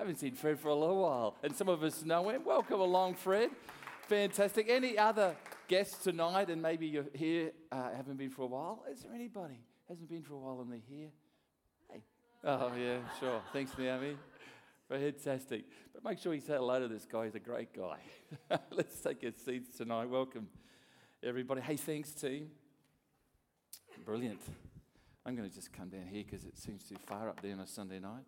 haven't seen Fred for a little while. And some of us know him. Welcome along, Fred. Fantastic. Any other guests tonight, and maybe you're here, uh, haven't been for a while? Is there anybody hasn't been for a while and they're here? Hey. Oh, yeah, sure. Thanks, Naomi. Fantastic. But make sure you say hello to this guy. He's a great guy. Let's take our seats tonight. Welcome, everybody. Hey, thanks, team. Brilliant. I'm going to just come down here because it seems too far up there on a Sunday night.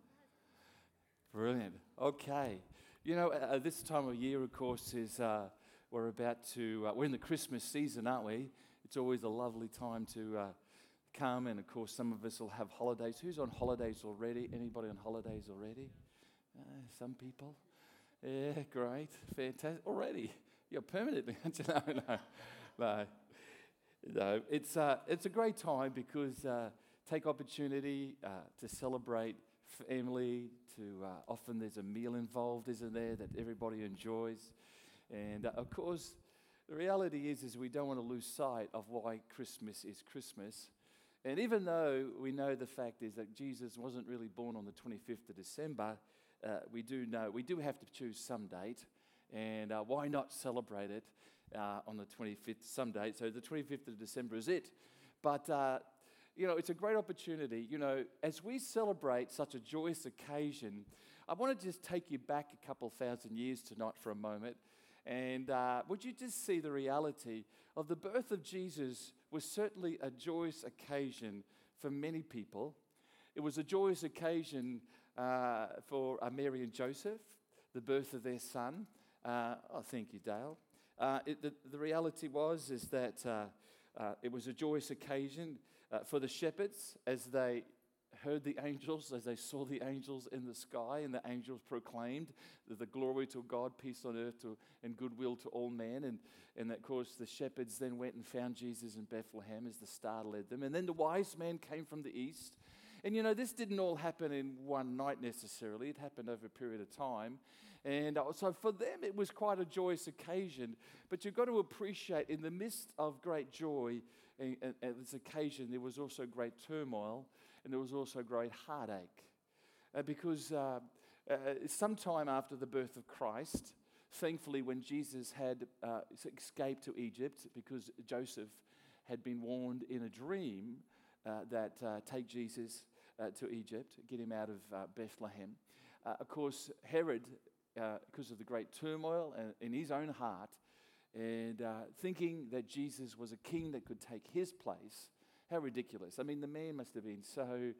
Brilliant. Okay. You know, uh, this time of year, of course, is uh, we're about to, uh, we're in the Christmas season, aren't we? It's always a lovely time to uh, come, and of course, some of us will have holidays. Who's on holidays already? Anybody on holidays already? Uh, some people. Yeah, great, fantastic. Already, you're permanently. no, no, no, no. It's uh, it's a great time because take opportunity to celebrate family. To uh, often there's a meal involved, isn't there, that everybody enjoys, and uh, of course. The reality is, is we don't want to lose sight of why Christmas is Christmas. And even though we know the fact is that Jesus wasn't really born on the 25th of December, uh, we do know, we do have to choose some date. And uh, why not celebrate it uh, on the 25th, some date? So the 25th of December is it. But, uh, you know, it's a great opportunity. You know, as we celebrate such a joyous occasion, I want to just take you back a couple thousand years tonight for a moment. And uh, would you just see the reality of the birth of Jesus was certainly a joyous occasion for many people. It was a joyous occasion uh, for uh, Mary and Joseph, the birth of their son. Uh, oh, thank you, Dale. Uh, it, the, the, reality was is that uh, uh, it was a joyous occasion for the shepherds as they heard the angels, as they saw the angels in the sky, and the angels proclaimed the glory to God, peace on earth, to, and goodwill to all men. And, and of course, the shepherds then went and found Jesus in Bethlehem as the star led them. And then the wise man came from the east and you know, this didn't all happen in one night necessarily, it happened over a period of time. And uh, so for them, it was quite a joyous occasion. But you've got to appreciate, in the midst of great joy at this occasion, there was also great turmoil and there was also great heartache. Uh, because uh, uh, sometime after the birth of Christ, thankfully, when Jesus had uh, escaped to Egypt, because Joseph had been warned in a dream uh, that take Jesus uh, to Egypt, get him out of uh, Bethlehem. Uh, of course, Herod, uh, because of the great turmoil in his own heart, and uh, thinking that Jesus was a king that could take his place, how ridiculous. I mean, the man must have been so,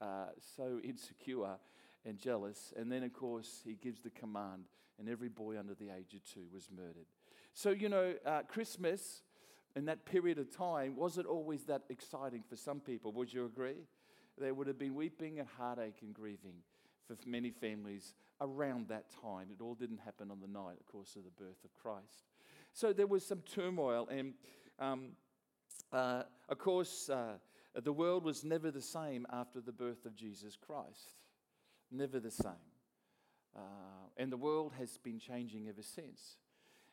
uh, so insecure and jealous. And then, of course, he gives the command, and every boy under the age of two was murdered. So, you know, Christmas in that period of time wasn't always that exciting for some people. Would you agree? There would have been weeping and heartache and grieving for many families around that time. It all didn't happen on the night, of course, of the birth of Christ. So there was some turmoil, and um, uh, of course, uh, the world was never the same after the birth of Jesus Christ. Never the same. Uh, and the world has been changing ever since.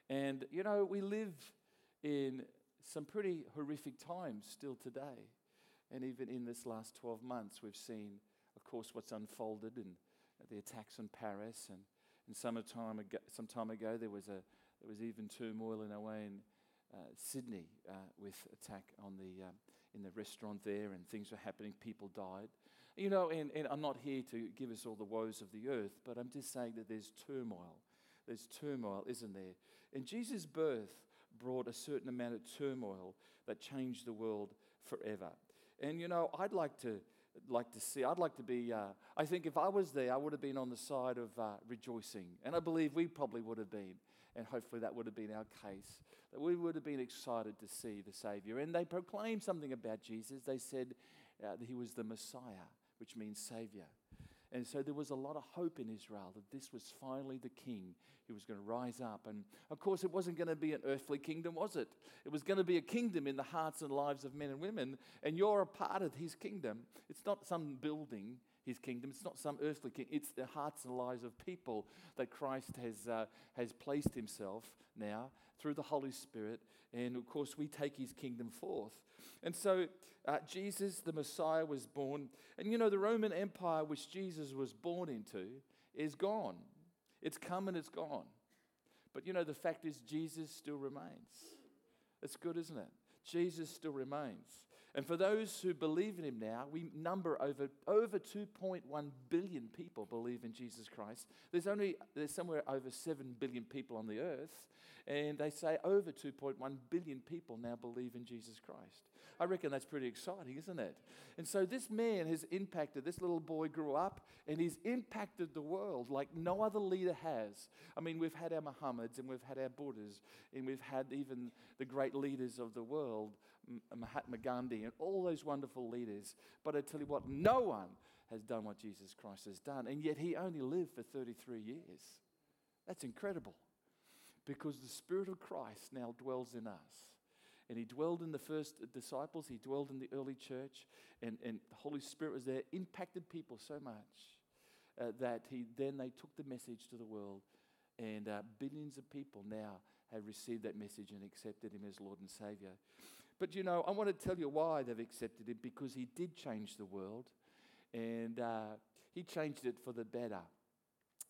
And, you know, we live in some pretty horrific times still today. And even in this last 12 months, we've seen, of course, what's unfolded and the attacks on Paris. And, and some, time ago, some time ago, there was, a, there was even turmoil in a way in uh, Sydney uh, with attack on the, um, in the restaurant there, and things were happening. People died. You know, and, and I'm not here to give us all the woes of the earth, but I'm just saying that there's turmoil. There's turmoil, isn't there? And Jesus' birth brought a certain amount of turmoil that changed the world forever. And you know, I'd like to like to see. I'd like to be. Uh, I think if I was there, I would have been on the side of uh, rejoicing, and I believe we probably would have been. And hopefully that would have been our case. That we would have been excited to see the Savior. And they proclaimed something about Jesus. They said uh, that he was the Messiah, which means Savior. And so there was a lot of hope in Israel that this was finally the king who was going to rise up. And of course, it wasn't going to be an earthly kingdom, was it? It was going to be a kingdom in the hearts and lives of men and women. And you're a part of his kingdom. It's not some building, his kingdom. It's not some earthly kingdom. It's the hearts and lives of people that Christ has, uh, has placed himself now through the Holy Spirit. And of course, we take his kingdom forth. And so, uh, Jesus, the Messiah, was born. And you know, the Roman Empire, which Jesus was born into, is gone. It's come and it's gone. But you know, the fact is, Jesus still remains. It's good, isn't it? Jesus still remains. And for those who believe in him now, we number over, over 2.1 billion people believe in Jesus Christ. There's only, there's somewhere over 7 billion people on the earth. And they say over 2.1 billion people now believe in Jesus Christ. I reckon that's pretty exciting, isn't it? And so this man has impacted, this little boy grew up and he's impacted the world like no other leader has. I mean, we've had our Muhammads and we've had our Buddhas and we've had even the great leaders of the world, Mahatma Gandhi and all those wonderful leaders. But I tell you what, no one has done what Jesus Christ has done. And yet he only lived for 33 years. That's incredible because the Spirit of Christ now dwells in us. And he dwelled in the first disciples, he dwelled in the early church, and, and the Holy Spirit was there, impacted people so much uh, that he, then they took the message to the world. And uh, billions of people now have received that message and accepted him as Lord and Savior. But you know, I want to tell you why they've accepted him because he did change the world and uh, he changed it for the better.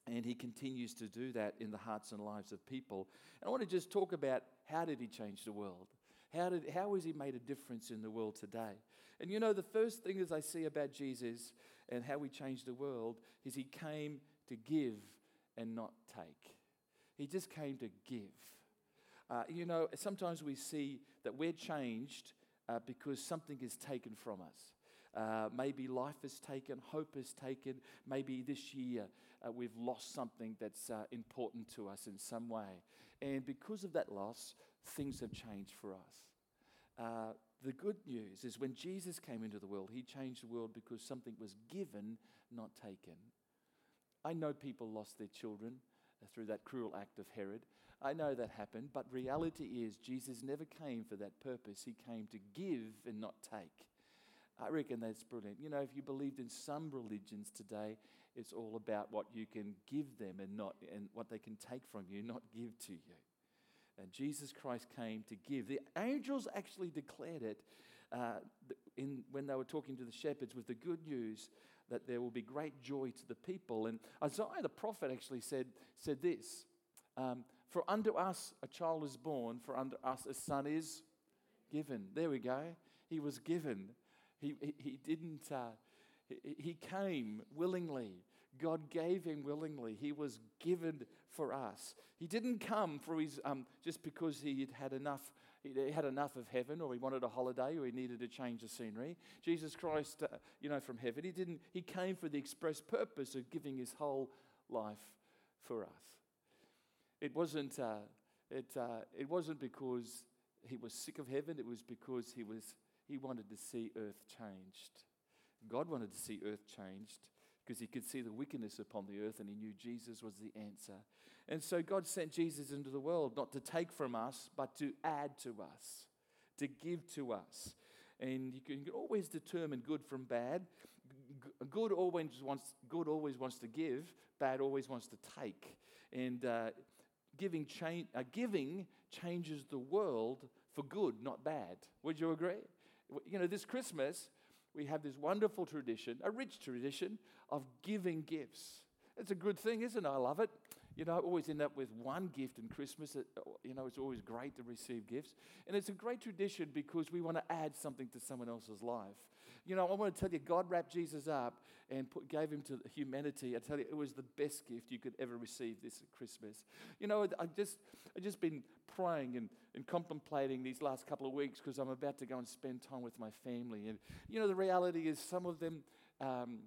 And he continues to do that in the hearts and lives of people. And I want to just talk about how did he change the world? How, did, how has he made a difference in the world today? And you know, the first thing as I see about Jesus and how he changed the world is he came to give and not take. He just came to give. Uh, you know, sometimes we see that we're changed uh, because something is taken from us. Uh, maybe life is taken, hope is taken. Maybe this year uh, we've lost something that's uh, important to us in some way. And because of that loss, things have changed for us. Uh, the good news is when Jesus came into the world, he changed the world because something was given, not taken. I know people lost their children uh, through that cruel act of Herod. I know that happened, but reality is Jesus never came for that purpose. He came to give and not take. I reckon that's brilliant. You know, if you believed in some religions today, it's all about what you can give them and not and what they can take from you, not give to you. And Jesus Christ came to give. The angels actually declared it uh, in, when they were talking to the shepherds with the good news that there will be great joy to the people. And Isaiah the prophet actually said, said this um, For unto us a child is born, for unto us a son is given. There we go. He was given. He, he, he didn't, uh, he, he came willingly. God gave him willingly. He was given for us. He didn't come for his, um, just because he had had enough. He had enough of heaven, or he wanted a holiday, or he needed to change the scenery. Jesus Christ, uh, you know, from heaven, he didn't. He came for the express purpose of giving his whole life for us. It wasn't. Uh, it, uh, it wasn't because he was sick of heaven. It was because he was he wanted to see earth changed. God wanted to see earth changed because he could see the wickedness upon the earth and he knew Jesus was the answer. And so God sent Jesus into the world not to take from us, but to add to us, to give to us. And you can always determine good from bad. Good always wants, good always wants to give, bad always wants to take. And uh, giving, cha- uh, giving changes the world for good, not bad. Would you agree? You know, this Christmas, we have this wonderful tradition, a rich tradition of giving gifts. It's a good thing, isn't it? I love it. You know, I always end up with one gift in Christmas. You know, it's always great to receive gifts. And it's a great tradition because we want to add something to someone else's life. You know, I want to tell you, God wrapped Jesus up and put, gave him to humanity. I tell you, it was the best gift you could ever receive this Christmas. You know, I just, I've just been praying and, and contemplating these last couple of weeks because I'm about to go and spend time with my family. And, you know, the reality is some of them, um,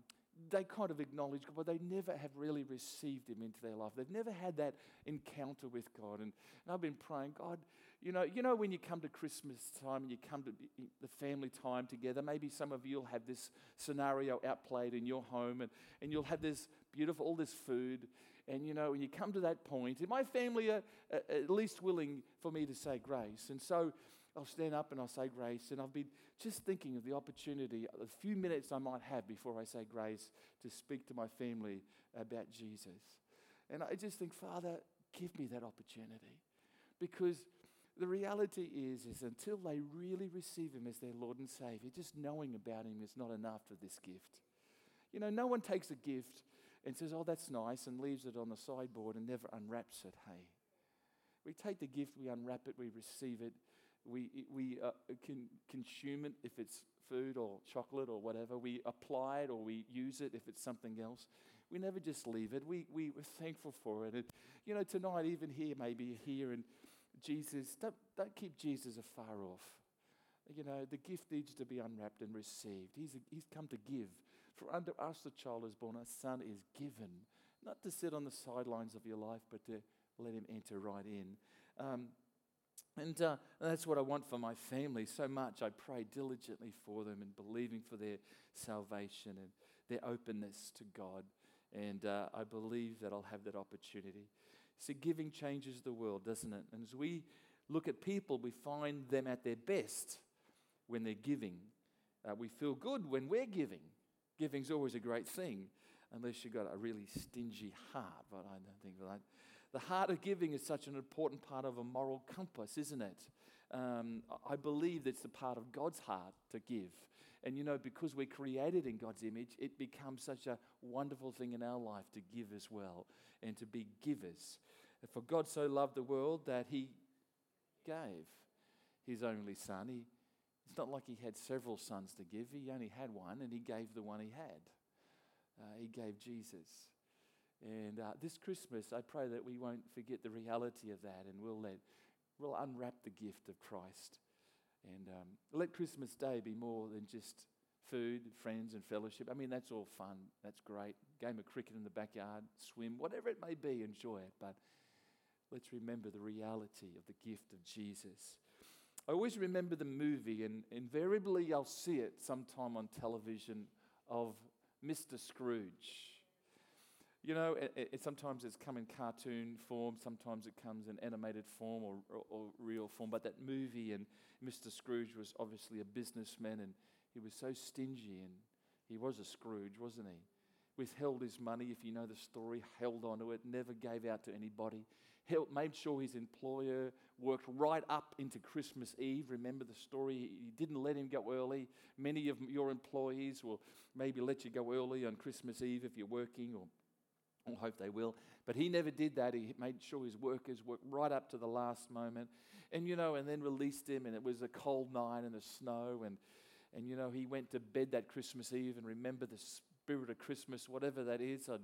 they kind of acknowledge God, but they never have really received Him into their life. They've never had that encounter with God. And, and I've been praying, God, you know, you know when you come to Christmas time and you come to the family time together, maybe some of you will have this scenario outplayed in your home and, and you'll have this beautiful, all this food. And you know, when you come to that point, and my family are at least willing for me to say grace. And so I'll stand up and I'll say grace. And I've been just thinking of the opportunity, a few minutes I might have before I say grace, to speak to my family about Jesus. And I just think, Father, give me that opportunity. Because the reality is, is until they really receive Him as their Lord and Savior, just knowing about Him is not enough for this gift. You know, no one takes a gift and says, Oh, that's nice, and leaves it on the sideboard and never unwraps it, hey. We take the gift, we unwrap it, we receive it, we, we uh, can consume it if it's food or chocolate or whatever. We apply it or we use it if it's something else. We never just leave it. We, we, we're thankful for it. And, you know, tonight, even here, maybe here and Jesus, don't, don't keep Jesus afar off. You know, the gift needs to be unwrapped and received. He's, a, he's come to give. For unto us the child is born, a son is given. Not to sit on the sidelines of your life, but to let him enter right in. Um, and, uh, that's what I want for my family so much. I pray diligently for them and believing for their salvation and their openness to God. And uh, I believe that I'll have that opportunity. See, giving changes the world, doesn't it? And as we look at people, we find them at their best when they're giving. Uh, we feel good when we're giving. Giving's always a great thing, unless you've got a really stingy heart. But I don't think that. The heart of giving is such an important part of a moral compass, isn't it? Um, I believe that's the part of God's heart to give. And you know, because we're created in God's image, it becomes such a wonderful thing in our life to give as well and to be givers. For God so loved the world that he gave his only son. He, it's not like he had several sons to give, he only had one and he gave the one he had. Uh, he gave Jesus. And uh, this Christmas, I pray that we won't forget the reality of that and we'll, let, we'll unwrap the gift of Christ. And um, let Christmas Day be more than just food, friends, and fellowship. I mean, that's all fun. That's great. Game of cricket in the backyard, swim, whatever it may be, enjoy it. But let's remember the reality of the gift of Jesus. I always remember the movie, and invariably I'll see it sometime on television, of Mr. Scrooge. You know, it, it, sometimes it's come in cartoon form, sometimes it comes in animated form or, or, or, real form. But that movie, and Mr. Scrooge was obviously a businessman, and he was so stingy, and he was a Scrooge, wasn't he? Withheld his money, if you know the story, held onto it, never gave out to anybody, held, made sure his employer worked right up into Christmas Eve. Remember the story? He didn't let him go early. Many of your employees will maybe let you go early on Christmas Eve if you're working or I hope they will. But he never did that. He made sure his workers worked right up to the last moment. And, you know, and then released him, and it was a cold night and the snow. And, and you know, he went to bed that Christmas Eve and remembered the spirit of Christmas, whatever that is. I'd,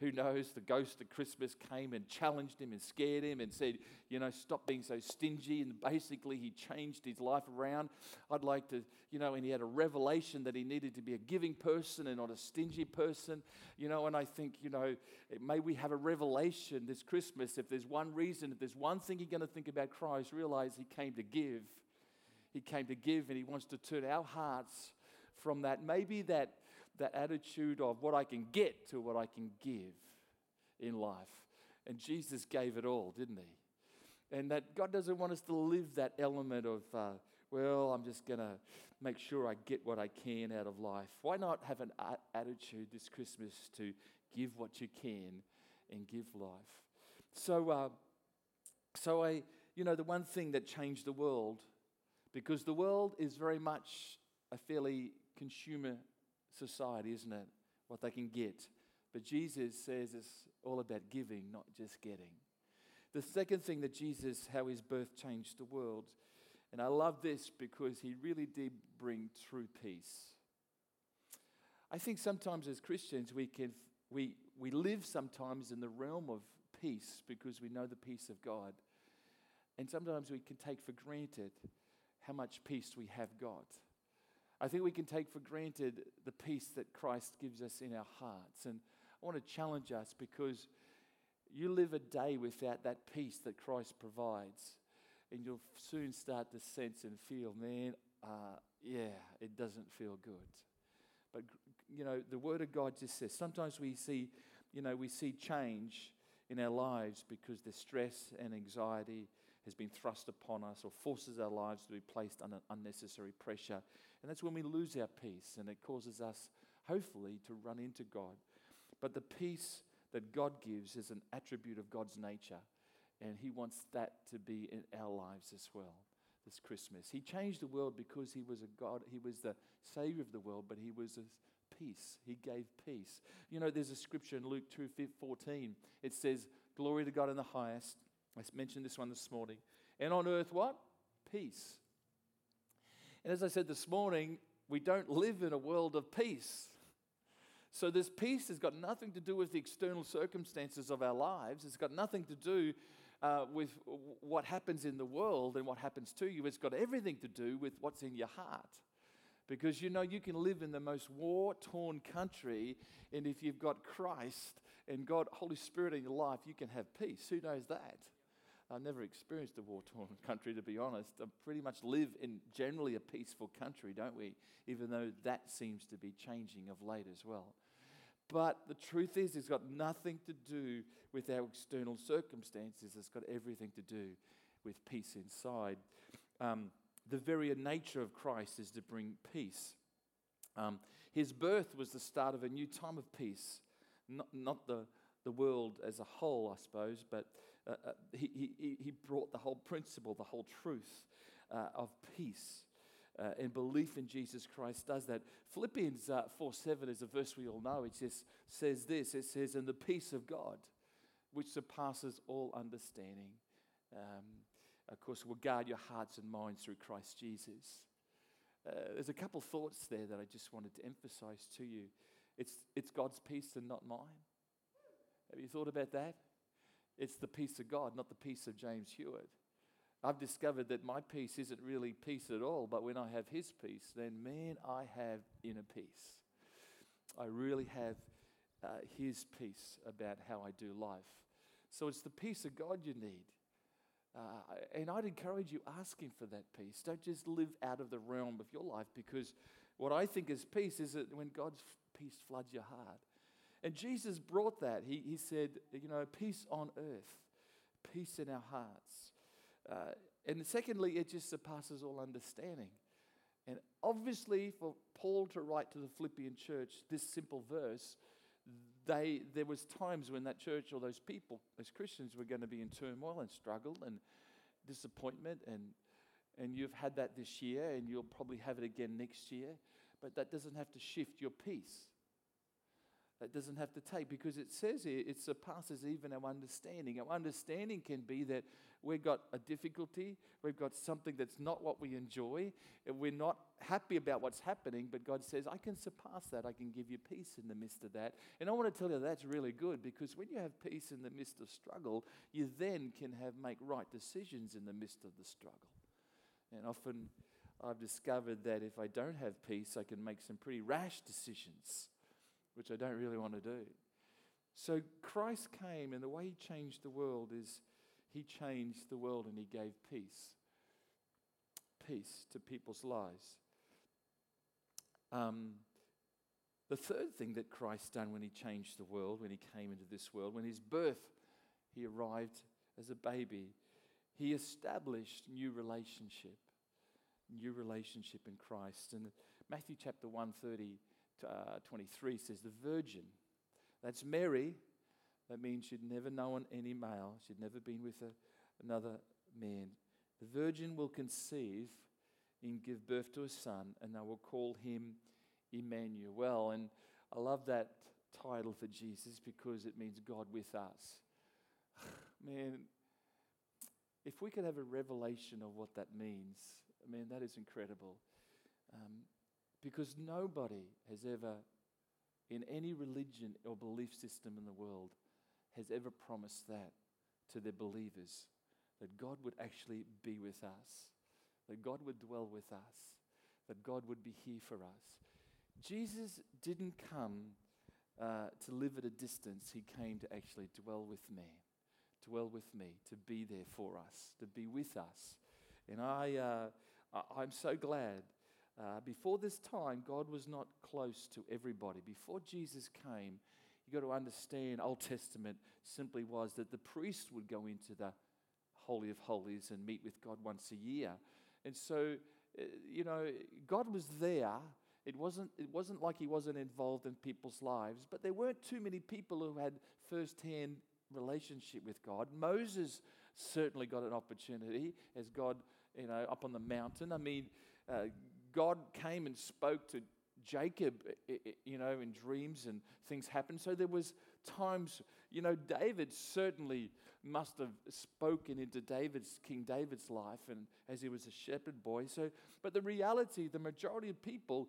who knows, the ghost of Christmas came and challenged him and scared him and said, you know, stop being so stingy. And basically, he changed his life around. I'd like to, you know, and he had a revelation that he needed to be a giving person and not a stingy person, you know. And I think, you know, may we have a revelation this Christmas. If there's one reason, if there's one thing you're going to think about Christ, realize he came to give. He came to give, and he wants to turn our hearts from that, maybe that that attitude of what I can get to what I can give in life. And Jesus gave it all, didn't he? And that God doesn't want us to live that element of, uh, well, I'm just going to make sure I get what I can out of life. Why not have an attitude this Christmas to give what you can and give life? So, uh, so I, you know, the one thing that changed the world, because the world is very much a fairly consumer society, isn't it? What they can get. But Jesus says it's all about giving, not just getting. The second thing that Jesus, how his birth changed the world, and I love this because he really did bring true peace. I think sometimes as Christians we can we we live sometimes in the realm of peace because we know the peace of God. And sometimes we can take for granted how much peace we have got. I think we can take for granted the peace that Christ gives us in our hearts. And I want to challenge us because you live a day without that peace that Christ provides, and you'll soon start to sense and feel, man, uh, yeah, it doesn't feel good. But, you know, the Word of God just says sometimes we see, you know, we see change in our lives because there's stress and anxiety has been thrust upon us or forces our lives to be placed under unnecessary pressure. And that's when we lose our peace and it causes us, hopefully, to run into God. But the peace that God gives is an attribute of God's nature. And He wants that to be in our lives as well this Christmas. He changed the world because He was a God, He was the Savior of the world, but He was a peace. He gave peace. You know, there's a scripture in Luke 2 14. It says, Glory to God in the highest. I mentioned this one this morning. And on earth, what? Peace. And as I said this morning, we don't live in a world of peace. So, this peace has got nothing to do with the external circumstances of our lives. It's got nothing to do uh, with what happens in the world and what happens to you. It's got everything to do with what's in your heart. Because you know, you can live in the most war torn country, and if you've got Christ and God, Holy Spirit in your life, you can have peace. Who knows that? I've never experienced a war torn country, to be honest. I pretty much live in generally a peaceful country, don't we? Even though that seems to be changing of late as well. But the truth is, it's got nothing to do with our external circumstances, it's got everything to do with peace inside. Um, the very nature of Christ is to bring peace. Um, his birth was the start of a new time of peace, not, not the, the world as a whole, I suppose, but uh, uh, he, he, he brought the whole principle, the whole truth uh, of peace. Uh, and belief in Jesus Christ does that. Philippians uh, 4 7 is a verse we all know. It just says this it says, And the peace of God, which surpasses all understanding, um, of course, will guard your hearts and minds through Christ Jesus. Uh, there's a couple thoughts there that I just wanted to emphasize to you. It's, it's God's peace and not mine. Have you thought about that? It's the peace of God, not the peace of James Hewitt. I've discovered that my peace isn't really peace at all, but when I have His peace, then man, I have inner peace. I really have uh, His peace about how I do life. So it's the peace of God you need. Uh, and I'd encourage you, ask Him for that peace. Don't just live out of the realm of your life because what I think is peace is that when God's peace floods your heart. And Jesus brought that. He, he said, you know, peace on earth, peace in our hearts. Uh, and secondly, it just surpasses all understanding. And obviously, for Paul to write to the Philippian church this simple verse, they, there was times when that church or those people, those Christians, were going to be in turmoil and struggle and disappointment. And, and you've had that this year, and you'll probably have it again next year. But that doesn't have to shift your peace. That doesn't have to take, because it says here it surpasses even our understanding. Our understanding can be that we've got a difficulty, we've got something that's not what we enjoy, and we're not happy about what's happening, but God says, I can surpass that. I can give you peace in the midst of that. And I want to tell you that's really good because when you have peace in the midst of struggle, you then can have make right decisions in the midst of the struggle. And often I've discovered that if I don't have peace, I can make some pretty rash decisions which I don't really want to do. So Christ came, and the way he changed the world is he changed the world and he gave peace. Peace to people's lives. Um, the third thing that Christ done when he changed the world, when he came into this world, when his birth, he arrived as a baby, he established new relationship, new relationship in Christ. And Matthew chapter 130 uh, 23 says, The virgin, that's Mary, that means she'd never known any male, she'd never been with a, another man. The virgin will conceive and give birth to a son, and they will call him Emmanuel. And I love that title for Jesus because it means God with us. Man, if we could have a revelation of what that means, man, that is incredible. Um, because nobody has ever, in any religion or belief system in the world, has ever promised that to their believers that God would actually be with us, that God would dwell with us, that God would be here for us. Jesus didn't come uh, to live at a distance, He came to actually dwell with me, dwell with me, to be there for us, to be with us. And I, uh, I'm so glad uh, before this time, God was not close to everybody. Before Jesus came, you've got to understand, Old Testament simply was that the priest would go into the Holy of Holies and meet with God once a year. And so, uh, you know, God was there. It wasn't, it wasn't like he wasn't involved in people's lives, but there weren't too many people who had first-hand relationship with God. Moses certainly got an opportunity as God, you know, up on the mountain. I mean, uh, God came and spoke to Jacob, you know, in dreams and things happened. So there was times, you know, David certainly must have spoken into David's King David's life and as he was a shepherd boy. So, but the reality, the majority of people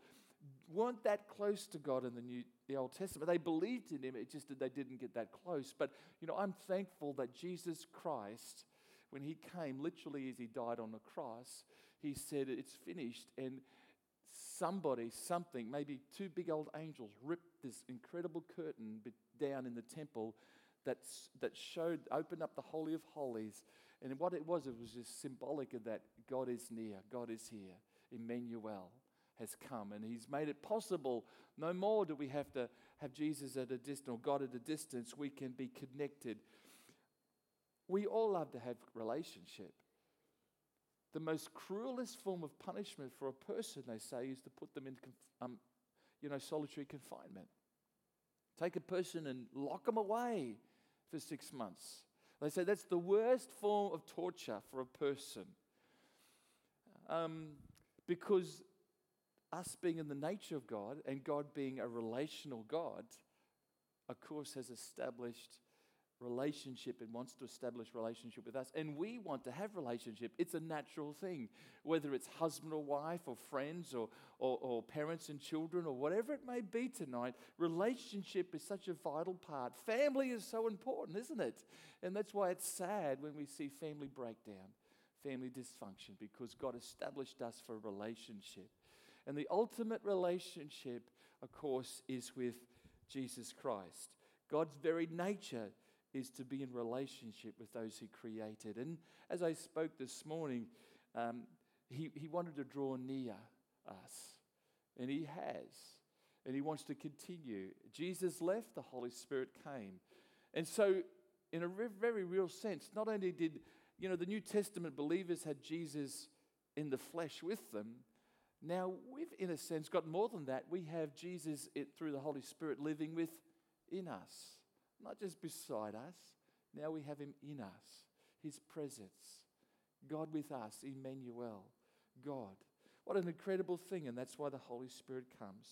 weren't that close to God in the New the Old Testament. They believed in him, it just that they didn't get that close. But you know, I'm thankful that Jesus Christ, when he came, literally as he died on the cross, he said, It's finished. And somebody, something, maybe two big old angels ripped this incredible curtain down in the temple that, that showed, opened up the Holy of Holies. And what it was, it was just symbolic of that God is near, God is here, Emmanuel has come and he's made it possible. No more do we have to have Jesus at a distance or God at a distance. We can be connected. We all love to have relationship. The most cruelest form of punishment for a person, they say, is to put them in, um, you know, solitary confinement. Take a person and lock them away for six months. They say that's the worst form of torture for a person. Um, because us being in the nature of God and God being a relational God, of course, has established relationship and wants to establish relationship with us and we want to have relationship it's a natural thing. Whether it's husband or wife or friends or, or, or, parents and children or whatever it may be tonight relationship is such a vital part. Family is so important isn't it? And that's why it's sad when we see family breakdown family dysfunction because god established us for relationship. And the ultimate relationship, of course, is with Jesus Christ. God's very nature is to be in relationship with those He created. And as I spoke this morning, um, he, he wanted to draw near us, and He has, and He wants to continue. Jesus left, the Holy Spirit came. And so, in a very real sense, not only did you know the New Testament believers had Jesus in the flesh with them, now, we've, in a sense, got more than that. We have Jesus it, through the Holy Spirit living within us, not just beside us. Now we have Him in us, His presence. God with us, Emmanuel, God. What an incredible thing, and that's why the Holy Spirit comes.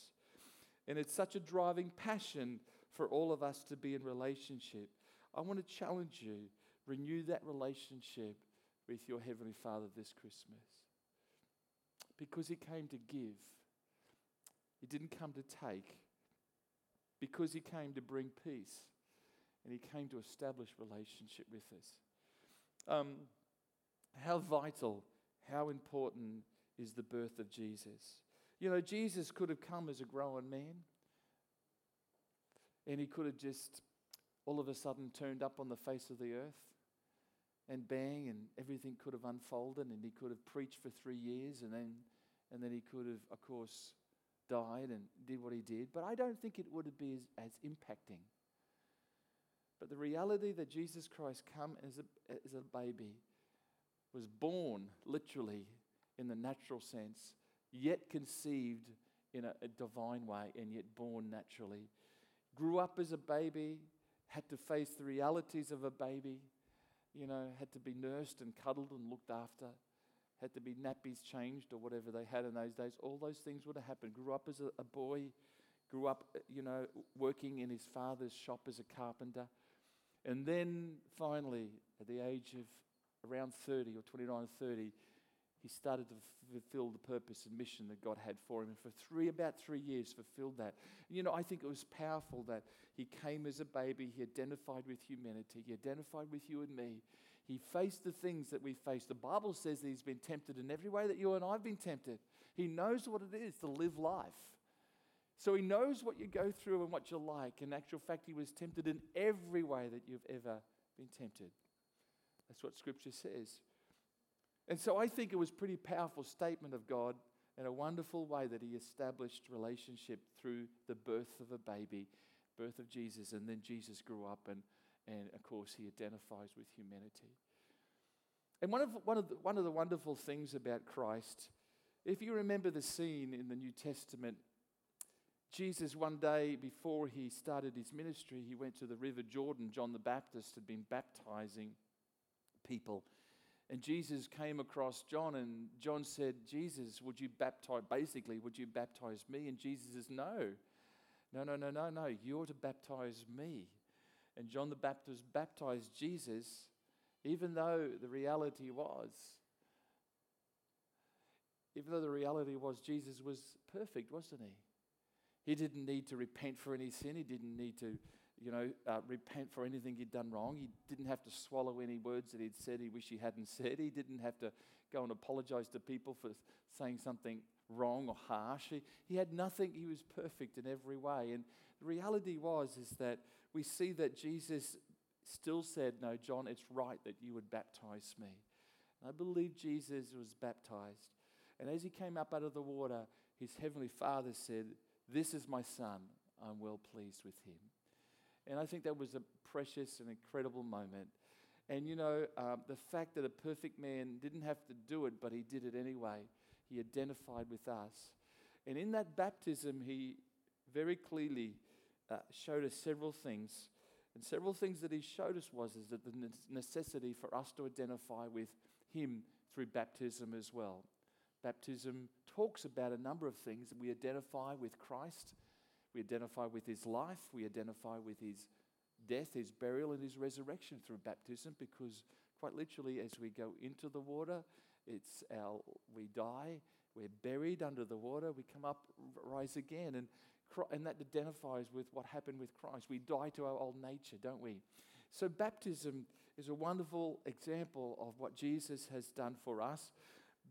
And it's such a driving passion for all of us to be in relationship. I want to challenge you renew that relationship with your Heavenly Father this Christmas. Because he came to give. He didn't come to take. Because he came to bring peace. And he came to establish relationship with us. Um, how vital, how important is the birth of Jesus? You know, Jesus could have come as a grown man. And he could have just all of a sudden turned up on the face of the earth and bang, and everything could have unfolded, and he could have preached for three years, and then, and then he could have, of course, died and did what he did. But I don't think it would have been as, as impacting. But the reality that Jesus Christ come as a, as a baby, was born literally in the natural sense, yet conceived in a, a divine way, and yet born naturally. Grew up as a baby, had to face the realities of a baby you know, had to be nursed and cuddled and looked after, had to be nappies changed or whatever they had in those days. All those things would have happened. Grew up as a, a boy, grew up, you know, working in his father's shop as a carpenter. And then finally, at the age of around 30 or 29 or 30, he started to fulfill the purpose and mission that God had for him. And for three, about three years, fulfilled that. You know, I think it was powerful that he came as a baby. He identified with humanity. He identified with you and me. He faced the things that we face. The Bible says that he's been tempted in every way that you and I've been tempted. He knows what it is to live life. So he knows what you go through and what you like. In actual fact, he was tempted in every way that you've ever been tempted. That's what Scripture says. And so I think it was a pretty powerful statement of God and a wonderful way that he established relationship through the birth of a baby, birth of Jesus, and then Jesus grew up and, and of course he identifies with humanity. And one of, one, of the, one of the wonderful things about Christ, if you remember the scene in the New Testament, Jesus, one day before he started his ministry, he went to the River Jordan. John the Baptist had been baptizing people And Jesus came across John, and John said, Jesus, would you baptize, basically, would you baptize me? And Jesus says, No, no, no, no, no, no, you're to baptize me. And John the Baptist baptized Jesus, even though the reality was, even though the reality was Jesus was perfect, wasn't he? He didn't need to repent for any sin. He didn't need to you know, uh, repent for anything he'd done wrong. He didn't have to swallow any words that he'd said he wished he hadn't said. He didn't have to go and apologize to people for saying something wrong or harsh. He, he had nothing. He was perfect in every way. And the reality was is that we see that Jesus still said, No, John, it's right that you would baptize me. And I believe Jesus was baptized. And as he came up out of the water, his heavenly Father said, This is my son. I'm well pleased with him. And I think that was a precious and incredible moment. And you know, um, the fact that a perfect man didn't have to do it, but he did it anyway, he identified with us. And in that baptism, he very clearly uh, showed us several things. And several things that he showed us was is that the necessity for us to identify with him through baptism as well. Baptism talks about a number of things. We identify with Christ we identify with his life, we identify with his death, his burial, and his resurrection through baptism because, quite literally, as we go into the water, it's our, we die, we're buried under the water, we come up, rise again. And, and that identifies with what happened with Christ. We die to our old nature, don't we? So, baptism is a wonderful example of what Jesus has done for us.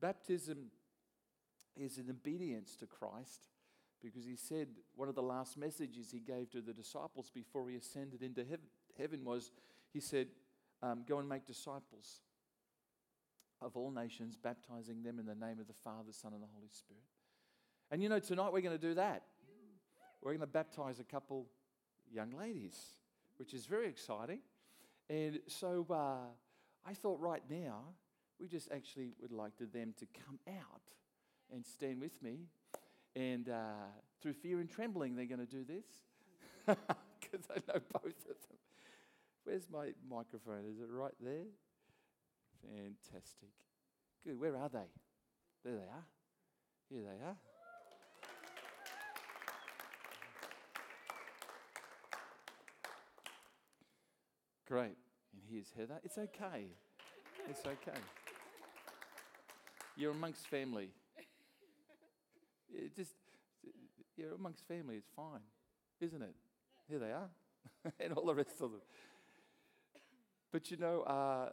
Baptism is in obedience to Christ because he said one of the last messages he gave to the disciples before he ascended into heaven was he said, um, Go and make disciples of all nations, baptizing them in the name of the Father, Son, and the Holy Spirit. And you know, tonight we're going to do that. We're going to baptize a couple young ladies, which is very exciting. And so uh, I thought right now, we just actually would like to them to come out and stand with me and uh, through fear and trembling, they're going to do this because I know both of them. Where's my microphone? Is it right there? Fantastic. Good. Where are they? There they are. Here they are. Great. And here's Heather. It's okay. It's okay. You're amongst family. It just, you're amongst family, it's fine, isn't it? Here they are, and all the rest of them. But you know, uh,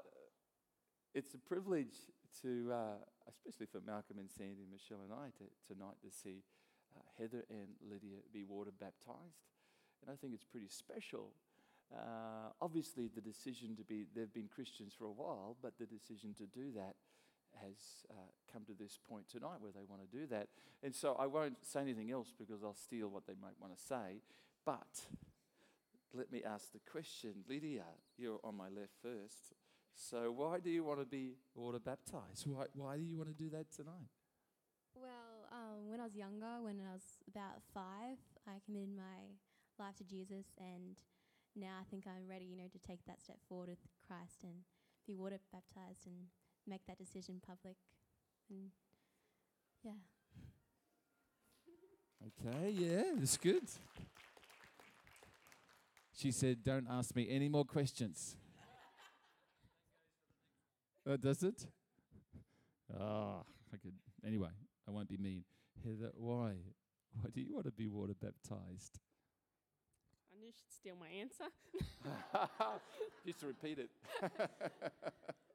it's a privilege to, uh, especially for Malcolm and Sandy, and Michelle and I, to, tonight to see uh, Heather and Lydia be water baptized. And I think it's pretty special. Uh, obviously, the decision to be, they've been Christians for a while, but the decision to do that has uh, come to this point tonight where they want to do that. And so I won't say anything else because I'll steal what they might want to say. But let me ask the question Lydia, you're on my left first. So why do you want to be water baptized? Why, why do you want to do that tonight? Well, um, when I was younger, when I was about five, I committed my life to Jesus, and now I think I'm ready, you know, to take that step forward with Christ and be water baptized and make that decision public. And yeah. Okay, yeah, that's good. She said, Don't ask me any more questions. uh, does it? Ah, oh, I could. Anyway, I won't be mean. Heather, why? Why do you want to be water baptized? I knew she'd steal my answer. Just to repeat it.